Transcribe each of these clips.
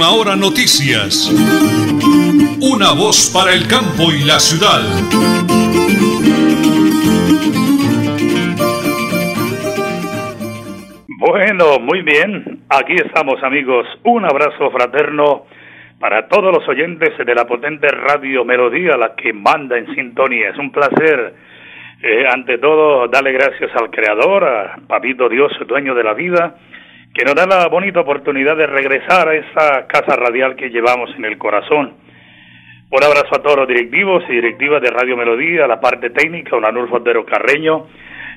Última Hora Noticias. Una voz para el campo y la ciudad. Bueno, muy bien. Aquí estamos amigos. Un abrazo fraterno para todos los oyentes de la potente radio Melodía, la que manda en sintonía. Es un placer, eh, ante todo, darle gracias al Creador, a Papito Dios, dueño de la vida, que nos da la bonita oportunidad de regresar a esa casa radial que llevamos en el corazón. Un abrazo a todos los directivos y directivas de Radio Melodía, la parte técnica, un Anulfo Otero Carreño,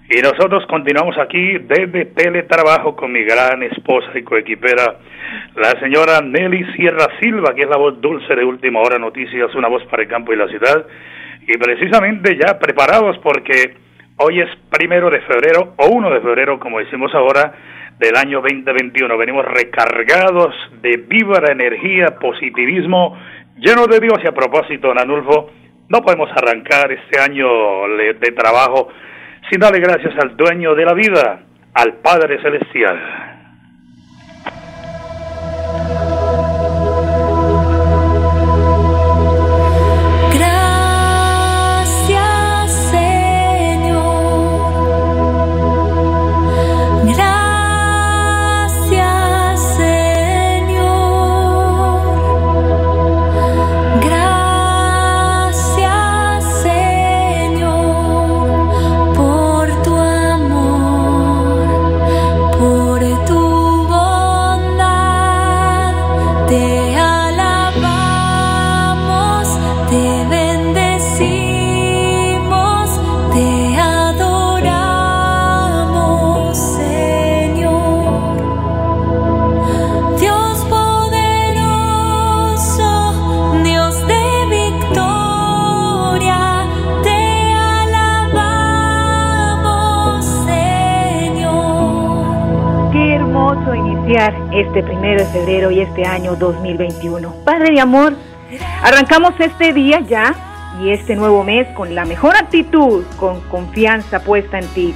y nosotros continuamos aquí desde teletrabajo con mi gran esposa y coequipera, la señora Nelly Sierra Silva, que es la voz dulce de Última Hora Noticias, una voz para el campo y la ciudad. Y precisamente ya preparados porque hoy es primero de febrero o uno de febrero, como decimos ahora, del año 2021. Venimos recargados de vívara energía, positivismo, llenos de Dios. Y a propósito, Nanulfo, no podemos arrancar este año de trabajo sin darle gracias al dueño de la vida, al Padre Celestial. Febrero y este año 2021. Padre de amor, arrancamos este día ya y este nuevo mes con la mejor actitud, con confianza puesta en ti.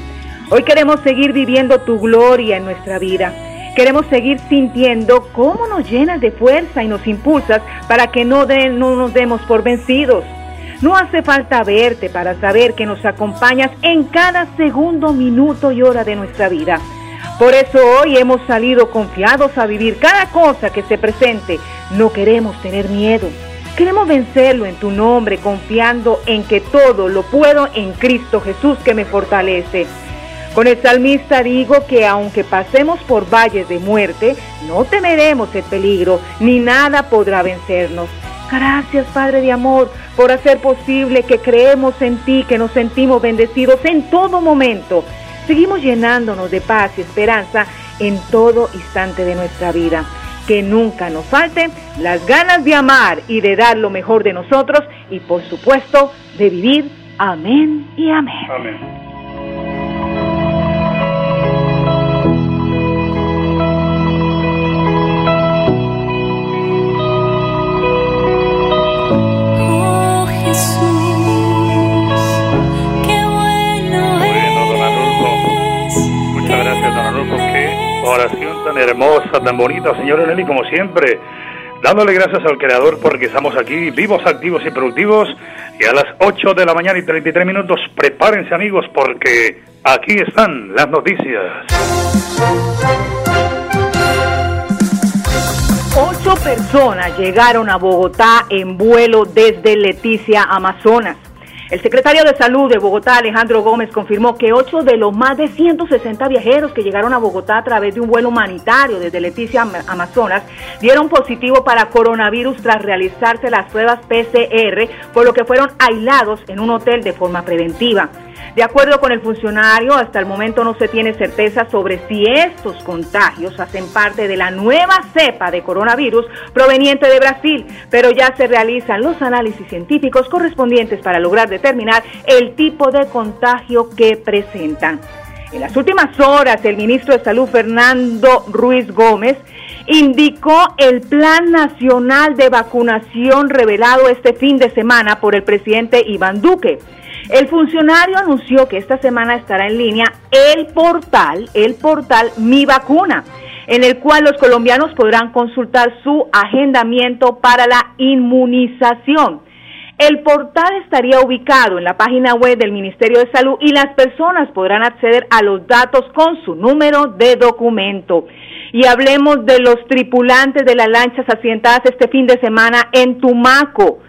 Hoy queremos seguir viviendo tu gloria en nuestra vida. Queremos seguir sintiendo cómo nos llenas de fuerza y nos impulsas para que no, no nos demos por vencidos. No hace falta verte para saber que nos acompañas en cada segundo, minuto y hora de nuestra vida. Por eso hoy hemos salido confiados a vivir cada cosa que se presente. No queremos tener miedo. Queremos vencerlo en tu nombre, confiando en que todo lo puedo en Cristo Jesús que me fortalece. Con el salmista digo que aunque pasemos por valles de muerte, no temeremos el peligro, ni nada podrá vencernos. Gracias, Padre de amor, por hacer posible que creemos en ti, que nos sentimos bendecidos en todo momento seguimos llenándonos de paz y esperanza en todo instante de nuestra vida. Que nunca nos falten las ganas de amar y de dar lo mejor de nosotros y por supuesto de vivir. Amén y amén. Amén. Tan hermosa, tan bonita, señor Nelly, como siempre. Dándole gracias al Creador porque estamos aquí vivos, activos y productivos. Y a las 8 de la mañana y 33 minutos, prepárense amigos porque aquí están las noticias. Ocho personas llegaron a Bogotá en vuelo desde Leticia, Amazonas. El secretario de Salud de Bogotá, Alejandro Gómez, confirmó que ocho de los más de 160 viajeros que llegaron a Bogotá a través de un vuelo humanitario desde Leticia, Amazonas, dieron positivo para coronavirus tras realizarse las pruebas PCR, por lo que fueron aislados en un hotel de forma preventiva. De acuerdo con el funcionario, hasta el momento no se tiene certeza sobre si estos contagios hacen parte de la nueva cepa de coronavirus proveniente de Brasil, pero ya se realizan los análisis científicos correspondientes para lograr determinar el tipo de contagio que presentan. En las últimas horas, el ministro de Salud, Fernando Ruiz Gómez, indicó el Plan Nacional de Vacunación revelado este fin de semana por el presidente Iván Duque. El funcionario anunció que esta semana estará en línea el portal, el portal Mi Vacuna. en el cual los colombianos podrán consultar su agendamiento para la inmunización. El portal estaría ubicado en la página web del Ministerio de Salud y las personas podrán acceder a los datos con su número de documento. Y hablemos de los tripulantes de las lanchas accidentadas este fin de semana en Tumaco.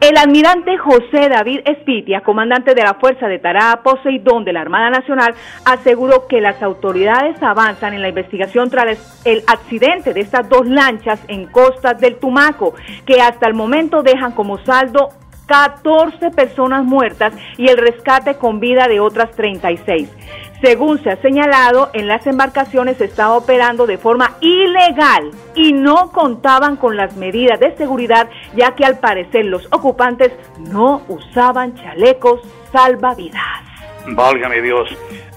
El almirante José David Espitia, comandante de la Fuerza de Tará Poseidón de la Armada Nacional, aseguró que las autoridades avanzan en la investigación tras el accidente de estas dos lanchas en costas del Tumaco, que hasta el momento dejan como saldo 14 personas muertas y el rescate con vida de otras 36. Según se ha señalado, en las embarcaciones se estaba operando de forma ilegal y no contaban con las medidas de seguridad, ya que al parecer los ocupantes no usaban chalecos salvavidas. Válgame Dios.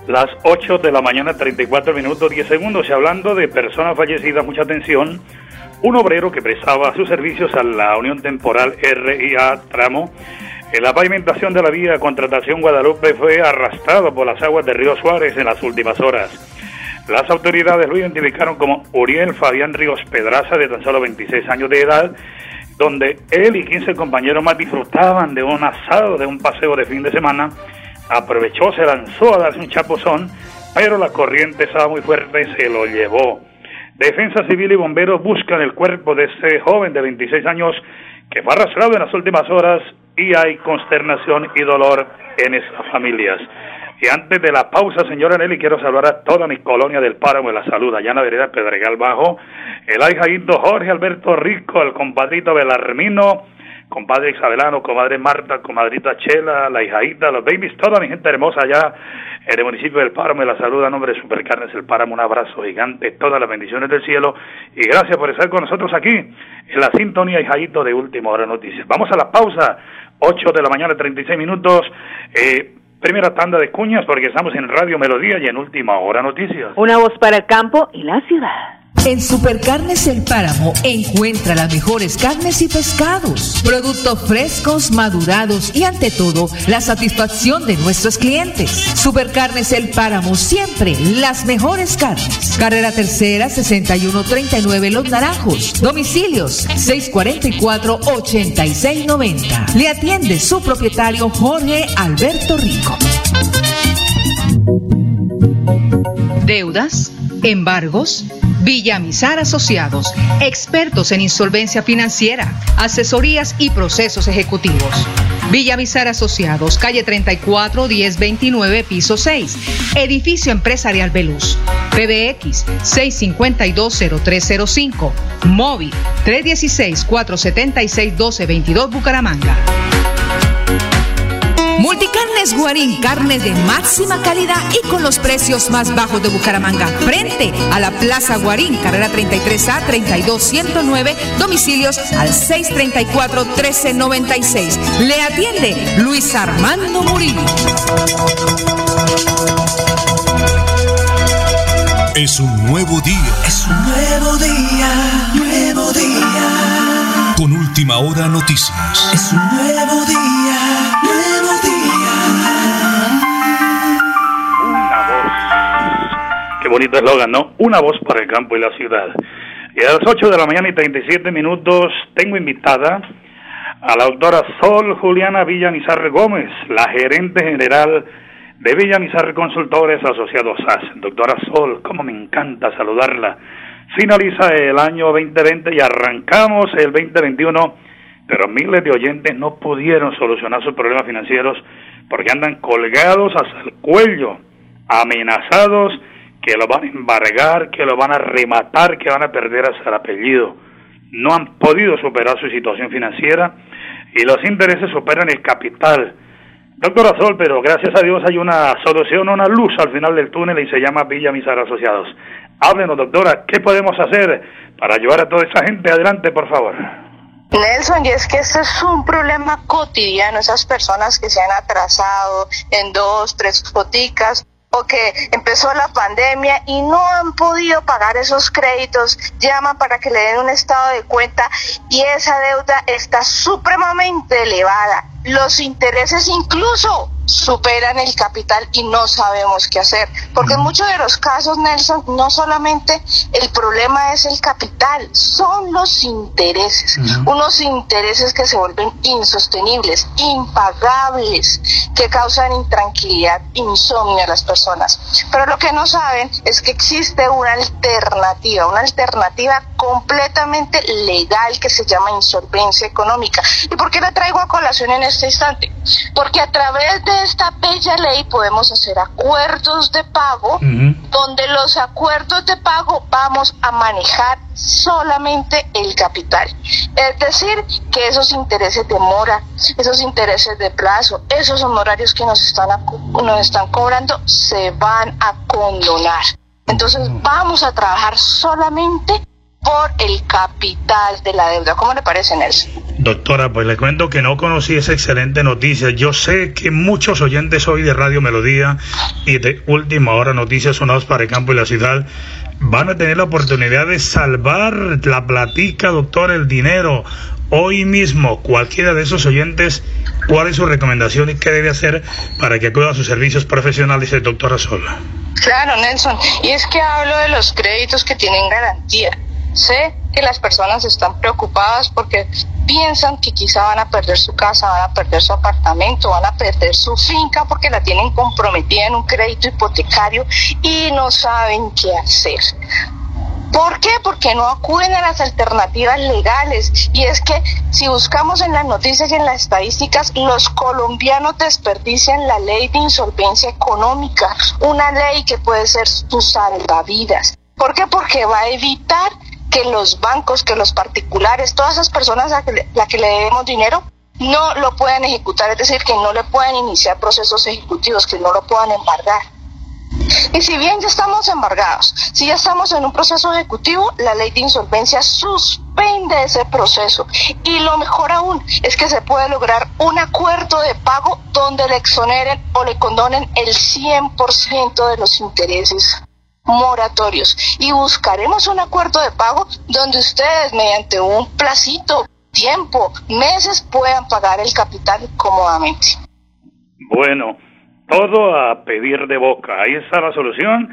Las 8 de la mañana, 34 minutos, 10 segundos. Y hablando de personas fallecidas, mucha atención. Un obrero que prestaba sus servicios a la Unión Temporal RIA Tramo en la pavimentación de la vía Contratación Guadalupe fue arrastrado por las aguas de Río Suárez en las últimas horas. Las autoridades lo identificaron como Uriel Fabián Ríos Pedraza, de tan solo 26 años de edad, donde él y 15 compañeros más disfrutaban de un asado, de un paseo de fin de semana. Aprovechó, se lanzó a darse un chapuzón, pero la corriente estaba muy fuerte y se lo llevó. Defensa Civil y bomberos buscan el cuerpo de ese joven de 26 años que fue arrastrado en las últimas horas y hay consternación y dolor en esas familias. Y antes de la pausa, señora Nelly, quiero saludar a toda mi colonia del Páramo de la Salud, allá en la vereda Pedregal Bajo, el ahijadito Jorge Alberto Rico, el compadrito Belarmino, compadre Isabelano, comadre Marta, comadrita Chela, la hijadita, los babies, toda mi gente hermosa allá en el municipio del Páramo de la Salud, a nombre de Supercarnes El Páramo, un abrazo gigante, todas las bendiciones del cielo y gracias por estar con nosotros aquí en la sintonía hijadito de Última Hora Noticias. Vamos a la pausa, 8 de la mañana, 36 minutos. Eh, primera tanda de cuñas porque estamos en Radio Melodía y en Última Hora Noticias. Una voz para el campo y la ciudad. En Supercarnes El Páramo encuentra las mejores carnes y pescados, productos frescos, madurados y ante todo la satisfacción de nuestros clientes. Supercarnes El Páramo, siempre las mejores carnes. Carrera Tercera 6139 Los Naranjos. Domicilios 644-8690. Le atiende su propietario Jorge Alberto Rico. Deudas, embargos Villamizar Asociados, expertos en insolvencia financiera, asesorías y procesos ejecutivos. Villamizar Asociados, calle 34 1029, piso 6, edificio empresarial Veluz. PBX 6520305, móvil 316 476 1222 Bucaramanga. Multicarnes Guarín, carne de máxima calidad y con los precios más bajos de Bucaramanga. Frente a la Plaza Guarín, carrera 33A 32109, domicilios al 634-1396. Le atiende Luis Armando Murillo. Es un nuevo día. Es un nuevo día, nuevo día. Con última hora noticias. Es un nuevo día, nuevo bonito eslogan, ¿no? Una voz para el campo y la ciudad. Y a las 8 de la mañana y 37 minutos tengo invitada a la doctora Sol Juliana Villamizarre Gómez, la gerente general de Villamizarre Consultores Asociados SAS. Doctora Sol, cómo me encanta saludarla. Finaliza el año 2020 y arrancamos el 2021, pero miles de oyentes no pudieron solucionar sus problemas financieros porque andan colgados hasta el cuello, amenazados que lo van a embargar, que lo van a rematar, que van a perder hasta el apellido. No han podido superar su situación financiera y los intereses superan el capital. Doctor Azol, pero gracias a Dios hay una solución, una luz al final del túnel y se llama Villa Misar Asociados. Háblenos, doctora, ¿qué podemos hacer para ayudar a toda esa gente? Adelante, por favor. Nelson, y es que este es un problema cotidiano, esas personas que se han atrasado en dos, tres boticas que empezó la pandemia y no han podido pagar esos créditos, llaman para que le den un estado de cuenta y esa deuda está supremamente elevada los intereses incluso superan el capital y no sabemos qué hacer. Porque en muchos de los casos, Nelson, no solamente el problema es el capital, son los intereses. Unos intereses que se vuelven insostenibles, impagables, que causan intranquilidad, insomnio a las personas. Pero lo que no saben es que existe una alternativa, una alternativa completamente legal que se llama insolvencia económica. ¿Y por qué la traigo a colación en este instante? Porque a través de esta bella ley podemos hacer acuerdos de pago, donde los acuerdos de pago vamos a manejar solamente el capital. Es decir, que esos intereses de mora, esos intereses de plazo, esos honorarios que nos están, nos están cobrando, se van a condonar. Entonces vamos a trabajar solamente por el capital de la deuda. ¿Cómo le parece, Nelson? Doctora, pues le cuento que no conocí esa excelente noticia. Yo sé que muchos oyentes hoy de Radio Melodía y de Última Hora Noticias Sonados para el Campo y la Ciudad van a tener la oportunidad de salvar la platica, doctor, el dinero. Hoy mismo, cualquiera de esos oyentes, ¿cuál es su recomendación y qué debe hacer para que acuda a sus servicios profesionales el doctor Azola? Claro, Nelson. Y es que hablo de los créditos que tienen garantía. Sé que las personas están preocupadas porque piensan que quizá van a perder su casa, van a perder su apartamento, van a perder su finca porque la tienen comprometida en un crédito hipotecario y no saben qué hacer. ¿Por qué? Porque no acuden a las alternativas legales. Y es que si buscamos en las noticias y en las estadísticas, los colombianos desperdician la ley de insolvencia económica, una ley que puede ser tu salvavidas. ¿Por qué? Porque va a evitar que los bancos, que los particulares, todas esas personas a las que le debemos dinero, no lo puedan ejecutar, es decir, que no le puedan iniciar procesos ejecutivos, que no lo puedan embargar. Y si bien ya estamos embargados, si ya estamos en un proceso ejecutivo, la ley de insolvencia suspende ese proceso. Y lo mejor aún es que se puede lograr un acuerdo de pago donde le exoneren o le condonen el 100% de los intereses moratorios y buscaremos un acuerdo de pago donde ustedes mediante un placito, tiempo, meses puedan pagar el capital cómodamente. Bueno, todo a pedir de boca. Ahí está la solución.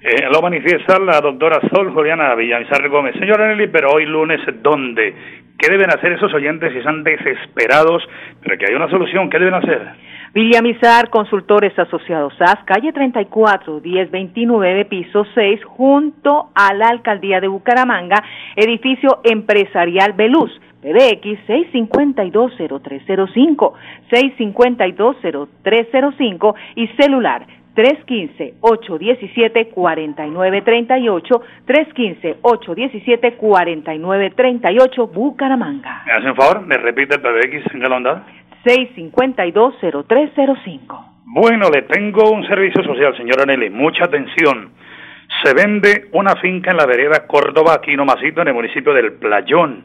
Eh, lo manifiesta la doctora Sol Juliana Villamizar Gómez. Señora Nelly, pero hoy lunes, ¿dónde? ¿Qué deben hacer esos oyentes si están desesperados? Pero que hay una solución, ¿qué deben hacer? Villamizar Consultores Asociados SAS, calle 34, 1029, piso 6, junto a la Alcaldía de Bucaramanga, edificio empresarial Beluz. PBX 6520305, 6520305 y celular 315-817-4938, 315-817-4938, Bucaramanga. ¿Me hacen favor? ¿Me repite el PBX en la onda? 652-0305. Bueno, le tengo un servicio social, señora Nelly. Mucha atención. Se vende una finca en la vereda Córdoba, aquí nomasito, en el municipio del Playón.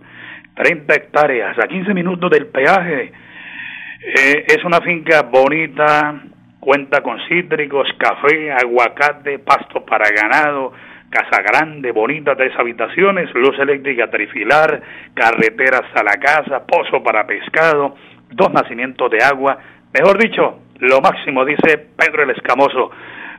30 hectáreas, a 15 minutos del peaje. Eh, es una finca bonita, cuenta con cítricos, café, aguacate, pasto para ganado, casa grande, bonita, tres habitaciones, luz eléctrica trifilar, carretera hasta la casa, pozo para pescado, dos nacimientos de agua, mejor dicho, lo máximo, dice Pedro el Escamoso.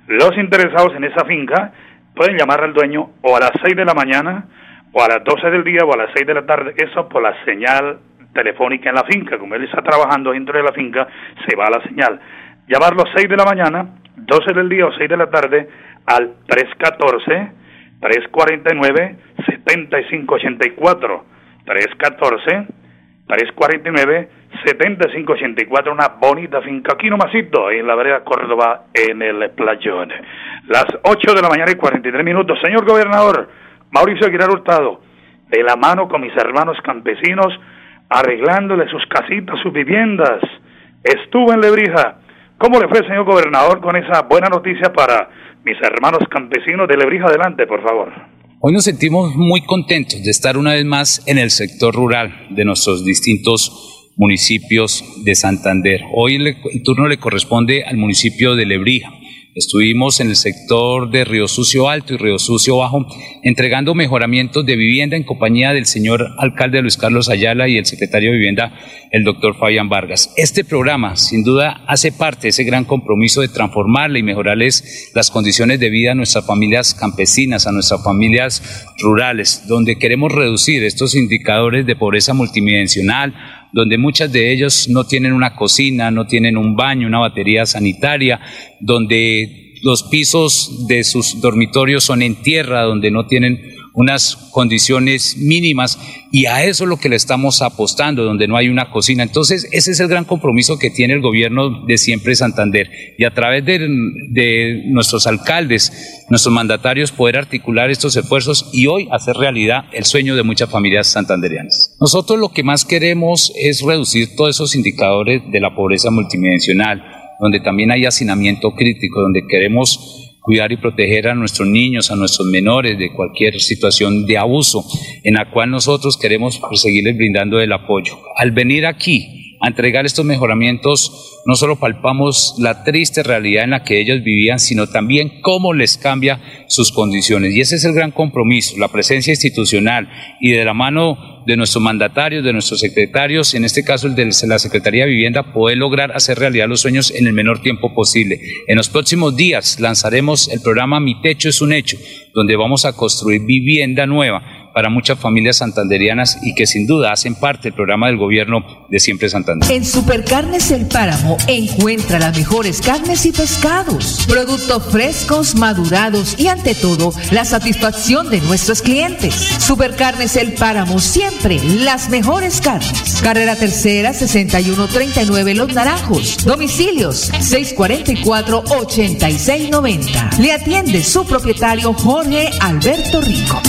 Los interesados en esa finca pueden llamar al dueño o a las 6 de la mañana, o a las 12 del día, o a las 6 de la tarde, eso por la señal telefónica en la finca. Como él está trabajando dentro de la finca, se va a la señal. Llamar los 6 de la mañana, 12 del día o 6 de la tarde al 314 349 7584 314 349 7584, una bonita finca aquí nomasito, en la vereda Córdoba, en el playón. Las 8 de la mañana y 43 minutos. Señor gobernador, Mauricio Aguilar Hurtado, de la mano con mis hermanos campesinos, arreglándole sus casitas, sus viviendas. Estuvo en Lebrija. ¿Cómo le fue, señor gobernador, con esa buena noticia para mis hermanos campesinos de Lebrija? Adelante, por favor. Hoy nos sentimos muy contentos de estar una vez más en el sector rural de nuestros distintos municipios de Santander. Hoy el turno le corresponde al municipio de Lebrija. Estuvimos en el sector de Río Sucio Alto y Río Sucio Bajo entregando mejoramientos de vivienda en compañía del señor alcalde Luis Carlos Ayala y el secretario de Vivienda, el doctor Fabián Vargas. Este programa, sin duda, hace parte de ese gran compromiso de transformarle y mejorarles las condiciones de vida a nuestras familias campesinas, a nuestras familias rurales, donde queremos reducir estos indicadores de pobreza multidimensional, donde muchas de ellos no tienen una cocina, no tienen un baño, una batería sanitaria, donde los pisos de sus dormitorios son en tierra, donde no tienen unas condiciones mínimas y a eso es lo que le estamos apostando, donde no hay una cocina. Entonces, ese es el gran compromiso que tiene el gobierno de siempre Santander y a través de, de nuestros alcaldes, nuestros mandatarios, poder articular estos esfuerzos y hoy hacer realidad el sueño de muchas familias santanderianas. Nosotros lo que más queremos es reducir todos esos indicadores de la pobreza multidimensional, donde también hay hacinamiento crítico, donde queremos cuidar y proteger a nuestros niños, a nuestros menores de cualquier situación de abuso en la cual nosotros queremos seguirles brindando el apoyo. Al venir aquí a entregar estos mejoramientos, no solo palpamos la triste realidad en la que ellos vivían, sino también cómo les cambia sus condiciones. Y ese es el gran compromiso, la presencia institucional y de la mano de nuestros mandatarios, de nuestros secretarios, en este caso el de la Secretaría de Vivienda, poder lograr hacer realidad los sueños en el menor tiempo posible. En los próximos días lanzaremos el programa Mi Techo es un Hecho, donde vamos a construir vivienda nueva para muchas familias santanderianas y que sin duda hacen parte del programa del gobierno de Siempre Santander. En Supercarnes El Páramo encuentra las mejores carnes y pescados, productos frescos, madurados y ante todo la satisfacción de nuestros clientes. Supercarnes El Páramo siempre las mejores carnes. Carrera Tercera 6139 Los Naranjos. Domicilios 644-8690. Le atiende su propietario Jorge Alberto Rico.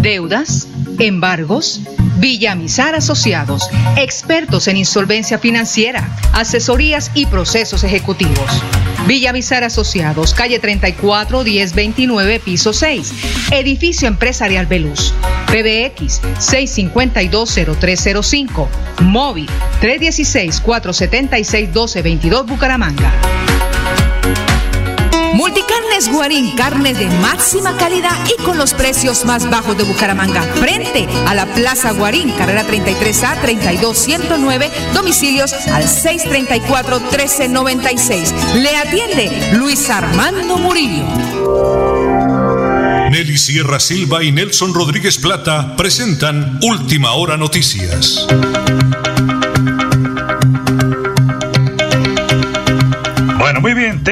Deudas, embargos, Villamizar Asociados, expertos en insolvencia financiera, asesorías y procesos ejecutivos. Villamizar Asociados, calle 34 1029, piso 6, edificio empresarial Veluz. PBX 6520305, móvil 316 476 1222 Bucaramanga. Multicarnes Guarín, carne de máxima calidad y con los precios más bajos de Bucaramanga. Frente a la Plaza Guarín, carrera 33A 32109, domicilios al 634-1396. Le atiende Luis Armando Murillo. Nelly Sierra Silva y Nelson Rodríguez Plata presentan Última Hora Noticias.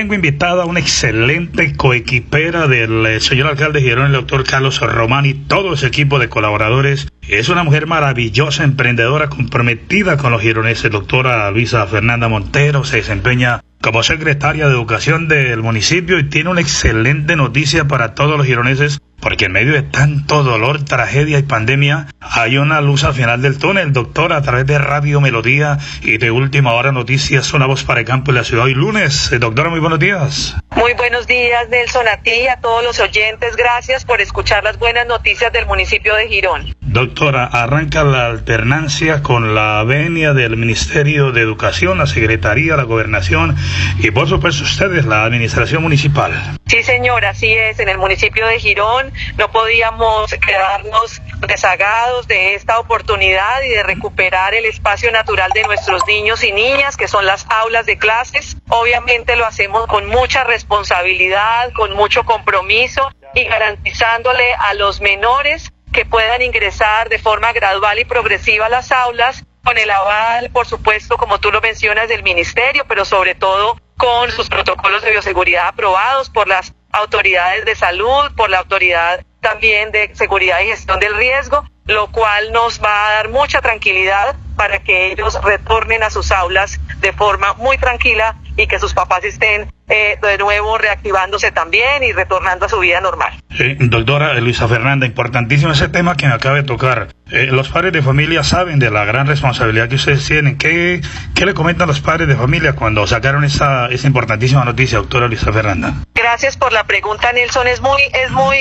Tengo invitada a una excelente coequipera del eh, señor alcalde Girón, el doctor Carlos Román y todo ese equipo de colaboradores. Es una mujer maravillosa, emprendedora, comprometida con los gironeses. Doctora Luisa Fernanda Montero se desempeña como secretaria de Educación del municipio y tiene una excelente noticia para todos los gironeses porque en medio de tanto dolor, tragedia y pandemia, hay una luz al final del túnel, doctor, a través de Radio Melodía y de Última Hora Noticias, una voz para el campo de la ciudad. Hoy lunes, eh, doctora, muy buenos días. Muy buenos días, Nelson, a ti y a todos los oyentes. Gracias por escuchar las buenas noticias del municipio de Girón. Doctora, arranca la alternancia con la venia del Ministerio de Educación, la Secretaría, la Gobernación y por supuesto ustedes, la Administración Municipal. Sí, señor, así es. En el municipio de Girón no podíamos quedarnos rezagados de esta oportunidad y de recuperar el espacio natural de nuestros niños y niñas, que son las aulas de clases. Obviamente lo hacemos con mucha responsabilidad, con mucho compromiso y garantizándole a los menores que puedan ingresar de forma gradual y progresiva a las aulas con el aval, por supuesto, como tú lo mencionas, del ministerio, pero sobre todo con sus protocolos de bioseguridad aprobados por las autoridades de salud, por la autoridad también de seguridad y gestión del riesgo, lo cual nos va a dar mucha tranquilidad para que ellos retornen a sus aulas de forma muy tranquila y que sus papás estén eh, de nuevo reactivándose también y retornando a su vida normal. doctora Luisa Fernanda, importantísimo ese tema que me acaba de tocar. Eh, los padres de familia saben de la gran responsabilidad que ustedes tienen. ¿Qué, qué le comentan los padres de familia cuando sacaron esa, esa importantísima noticia, doctora Luisa Fernanda? Gracias por la pregunta, Nelson. Es muy, es muy,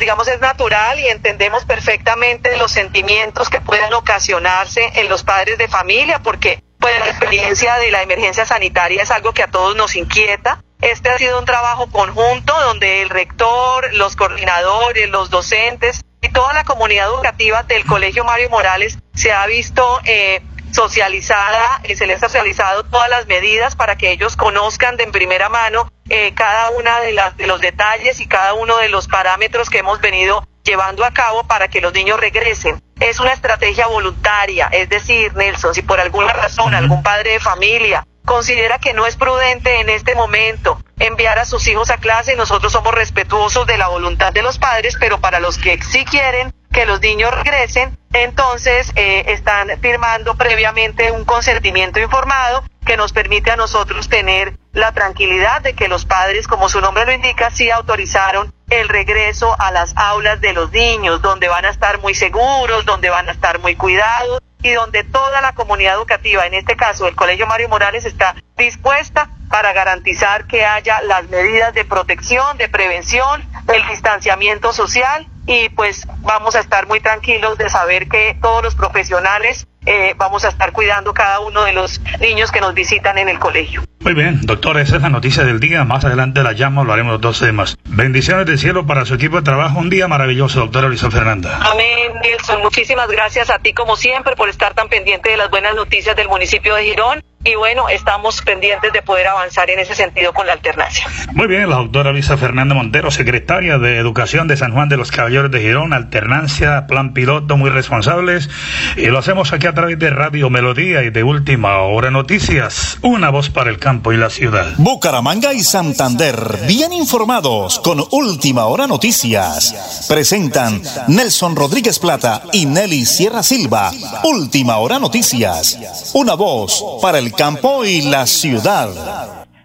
digamos, es natural y entendemos perfectamente los sentimientos que pueden ocasionarse en los padres de familia, porque pues la experiencia de la emergencia sanitaria es algo que a todos nos inquieta. Este ha sido un trabajo conjunto donde el rector, los coordinadores, los docentes y toda la comunidad educativa del Colegio Mario Morales se ha visto eh, socializada, y se les ha socializado todas las medidas para que ellos conozcan de en primera mano eh, cada una de, las, de los detalles y cada uno de los parámetros que hemos venido llevando a cabo para que los niños regresen. Es una estrategia voluntaria, es decir, Nelson, si por alguna razón algún padre de familia considera que no es prudente en este momento enviar a sus hijos a clase, nosotros somos respetuosos de la voluntad de los padres, pero para los que sí quieren que los niños regresen, entonces eh, están firmando previamente un consentimiento informado que nos permite a nosotros tener la tranquilidad de que los padres, como su nombre lo indica, sí autorizaron el regreso a las aulas de los niños, donde van a estar muy seguros, donde van a estar muy cuidados y donde toda la comunidad educativa, en este caso el Colegio Mario Morales, está dispuesta para garantizar que haya las medidas de protección, de prevención, el distanciamiento social y pues vamos a estar muy tranquilos de saber que todos los profesionales eh, vamos a estar cuidando cada uno de los niños que nos visitan en el colegio. Muy bien, doctor, esa es la noticia del día. Más adelante la llamo, los dos temas. Bendiciones del cielo para su equipo de trabajo. Un día maravilloso, doctora Luisa Fernanda. Amén, Nelson. Muchísimas gracias a ti, como siempre, por estar tan pendiente de las buenas noticias del municipio de Girón y bueno, estamos pendientes de poder avanzar en ese sentido con la alternancia. Muy bien, la doctora Luisa Fernanda Montero, secretaria de Educación de San Juan de los Caballeros de Girón, alternancia, plan piloto, muy responsables, y lo hacemos aquí a través de Radio Melodía y de Última Hora Noticias, una voz para el campo y la ciudad. Bucaramanga y Santander, bien informados con Última Hora Noticias. Presentan Nelson Rodríguez Plata y Nelly Sierra Silva. Última Hora Noticias, una voz para el campo y la ciudad.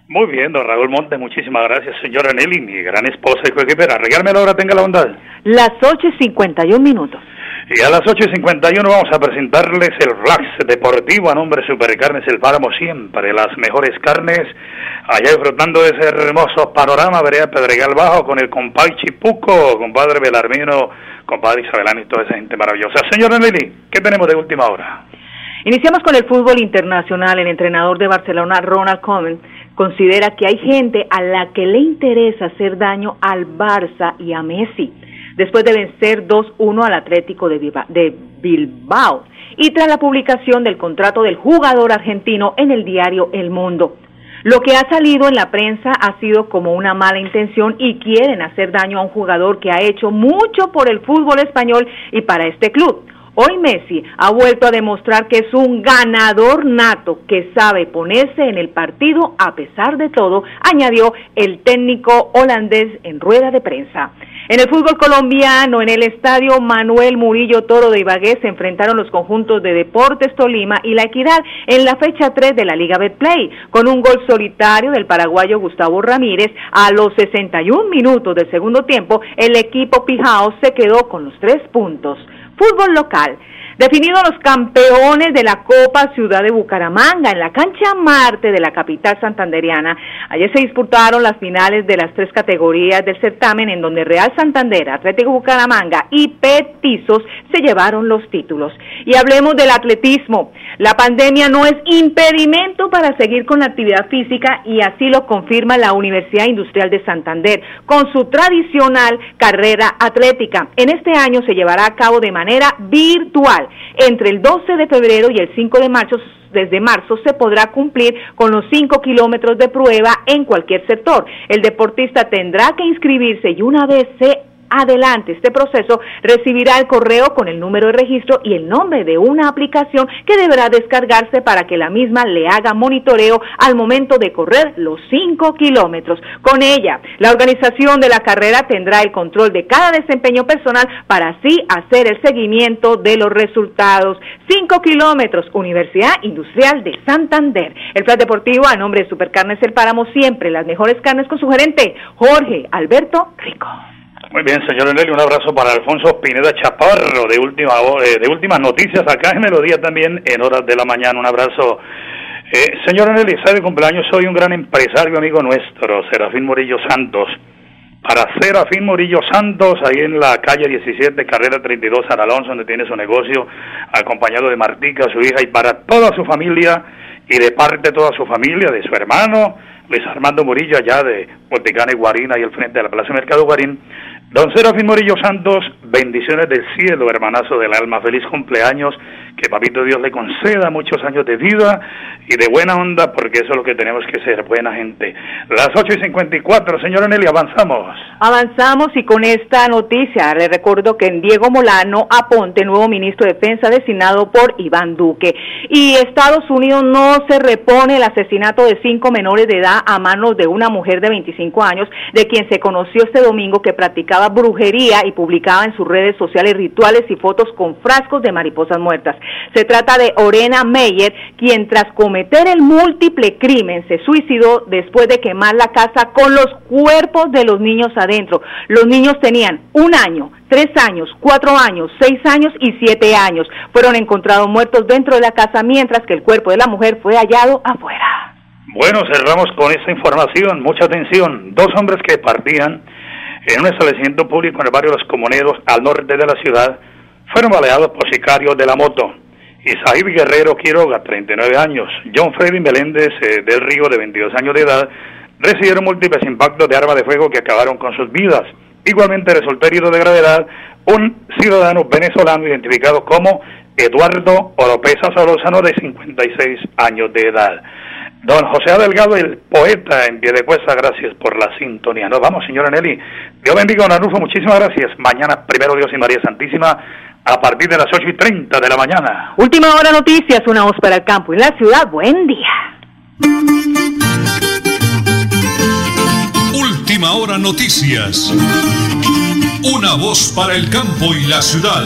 Muy bien, don Raúl Monte, muchísimas gracias, señora Nelly, mi gran esposa y coequipera. Regálme la hora, tenga la bondad. Las 8 y 51 minutos. Y a las 8 y 51 vamos a presentarles el Relax Deportivo a nombre de Supercarnes El Páramo, siempre las mejores carnes. Allá disfrutando de ese hermoso panorama, veré Pedregal Bajo con el compadre Chipuco, compadre Belarmino, compadre Isabelano y toda esa gente maravillosa. Señora Nelly, ¿qué tenemos de última hora? Iniciamos con el fútbol internacional. El entrenador de Barcelona, Ronald Koeman, considera que hay gente a la que le interesa hacer daño al Barça y a Messi, después de vencer 2-1 al Atlético de Bilbao y tras la publicación del contrato del jugador argentino en el diario El Mundo. Lo que ha salido en la prensa ha sido como una mala intención y quieren hacer daño a un jugador que ha hecho mucho por el fútbol español y para este club. Hoy Messi ha vuelto a demostrar que es un ganador nato que sabe ponerse en el partido a pesar de todo, añadió el técnico holandés en rueda de prensa. En el fútbol colombiano, en el estadio Manuel Murillo Toro de Ibagué se enfrentaron los conjuntos de Deportes Tolima y La Equidad en la fecha 3 de la Liga Betplay, con un gol solitario del paraguayo Gustavo Ramírez a los 61 minutos del segundo tiempo, el equipo Pijao se quedó con los tres puntos. Fútbol local. Definidos los campeones de la Copa Ciudad de Bucaramanga en la cancha Marte de la capital santanderiana. Ayer se disputaron las finales de las tres categorías del certamen en donde Real Santander, Atlético Bucaramanga y Petizos se llevaron los títulos. Y hablemos del atletismo. La pandemia no es impedimento para seguir con la actividad física y así lo confirma la Universidad Industrial de Santander con su tradicional carrera atlética. En este año se llevará a cabo de manera virtual entre el 12 de febrero y el 5 de marzo desde marzo se podrá cumplir con los 5 kilómetros de prueba en cualquier sector. El deportista tendrá que inscribirse y una vez se adelante este proceso, recibirá el correo con el número de registro y el nombre de una aplicación que deberá descargarse para que la misma le haga monitoreo al momento de correr los 5 kilómetros. Con ella, la organización de la carrera tendrá el control de cada desempeño personal para así hacer el seguimiento de los resultados. 5 kilómetros, Universidad Industrial de Santander. El plan deportivo a nombre de Supercarnes El Páramo, siempre las mejores carnes con su gerente, Jorge Alberto Rico. Muy bien, señor Nelly, un abrazo para Alfonso Pineda Chaparro, de, última, eh, de últimas noticias acá en Melodía también, en horas de la mañana. Un abrazo. Eh, señor Nelly, sabe cumpleaños, soy un gran empresario amigo nuestro, Serafín Morillo Santos. Para Serafín Morillo Santos, ahí en la calle 17, carrera 32, San Alonso, donde tiene su negocio, acompañado de Martica, su hija, y para toda su familia y de parte de toda su familia, de su hermano, Luis Armando Murillo, allá de Boticana y Guarina y el frente de la Plaza Mercado Guarín, Don Serafín Morillo Santos, bendiciones del cielo, hermanazo del alma, feliz cumpleaños, que Papito Dios le conceda muchos años de vida y de buena onda, porque eso es lo que tenemos que ser, buena gente. Las 8 y 54, señora Nelly, avanzamos. Avanzamos y con esta noticia le recuerdo que en Diego Molano Aponte, nuevo ministro de Defensa designado por Iván Duque. Y Estados Unidos no se repone el asesinato de cinco menores de edad a manos de una mujer de 25 años, de quien se conoció este domingo que practicaba brujería y publicaba en sus redes sociales rituales y fotos con frascos de mariposas muertas. Se trata de Orena Meyer, quien tras cometer el múltiple crimen se suicidó después de quemar la casa con los cuerpos de los niños adentro. Los niños tenían un año, tres años, cuatro años, seis años y siete años. Fueron encontrados muertos dentro de la casa mientras que el cuerpo de la mujer fue hallado afuera. Bueno, cerramos con esta información. Mucha atención. Dos hombres que partían en un establecimiento público en el barrio Los Comuneros, al norte de la ciudad, fueron baleados por sicarios de la moto. Isaí Guerrero Quiroga, 39 años, John Freddy Meléndez eh, del Río, de 22 años de edad, recibieron múltiples impactos de arma de fuego que acabaron con sus vidas. Igualmente resultó herido de gravedad un ciudadano venezolano identificado como Eduardo Oropesa Solózano, de 56 años de edad. Don José Delgado, el poeta en pie de cuesta, gracias por la sintonía. Nos vamos, señora Nelly. Dios bendiga, don Arnulfo, muchísimas gracias. Mañana, primero Dios y María Santísima, a partir de las 8 y 30 de la mañana. Última hora noticias, una voz para el campo y la ciudad. Buen día. Última hora noticias. Una voz para el campo y la ciudad.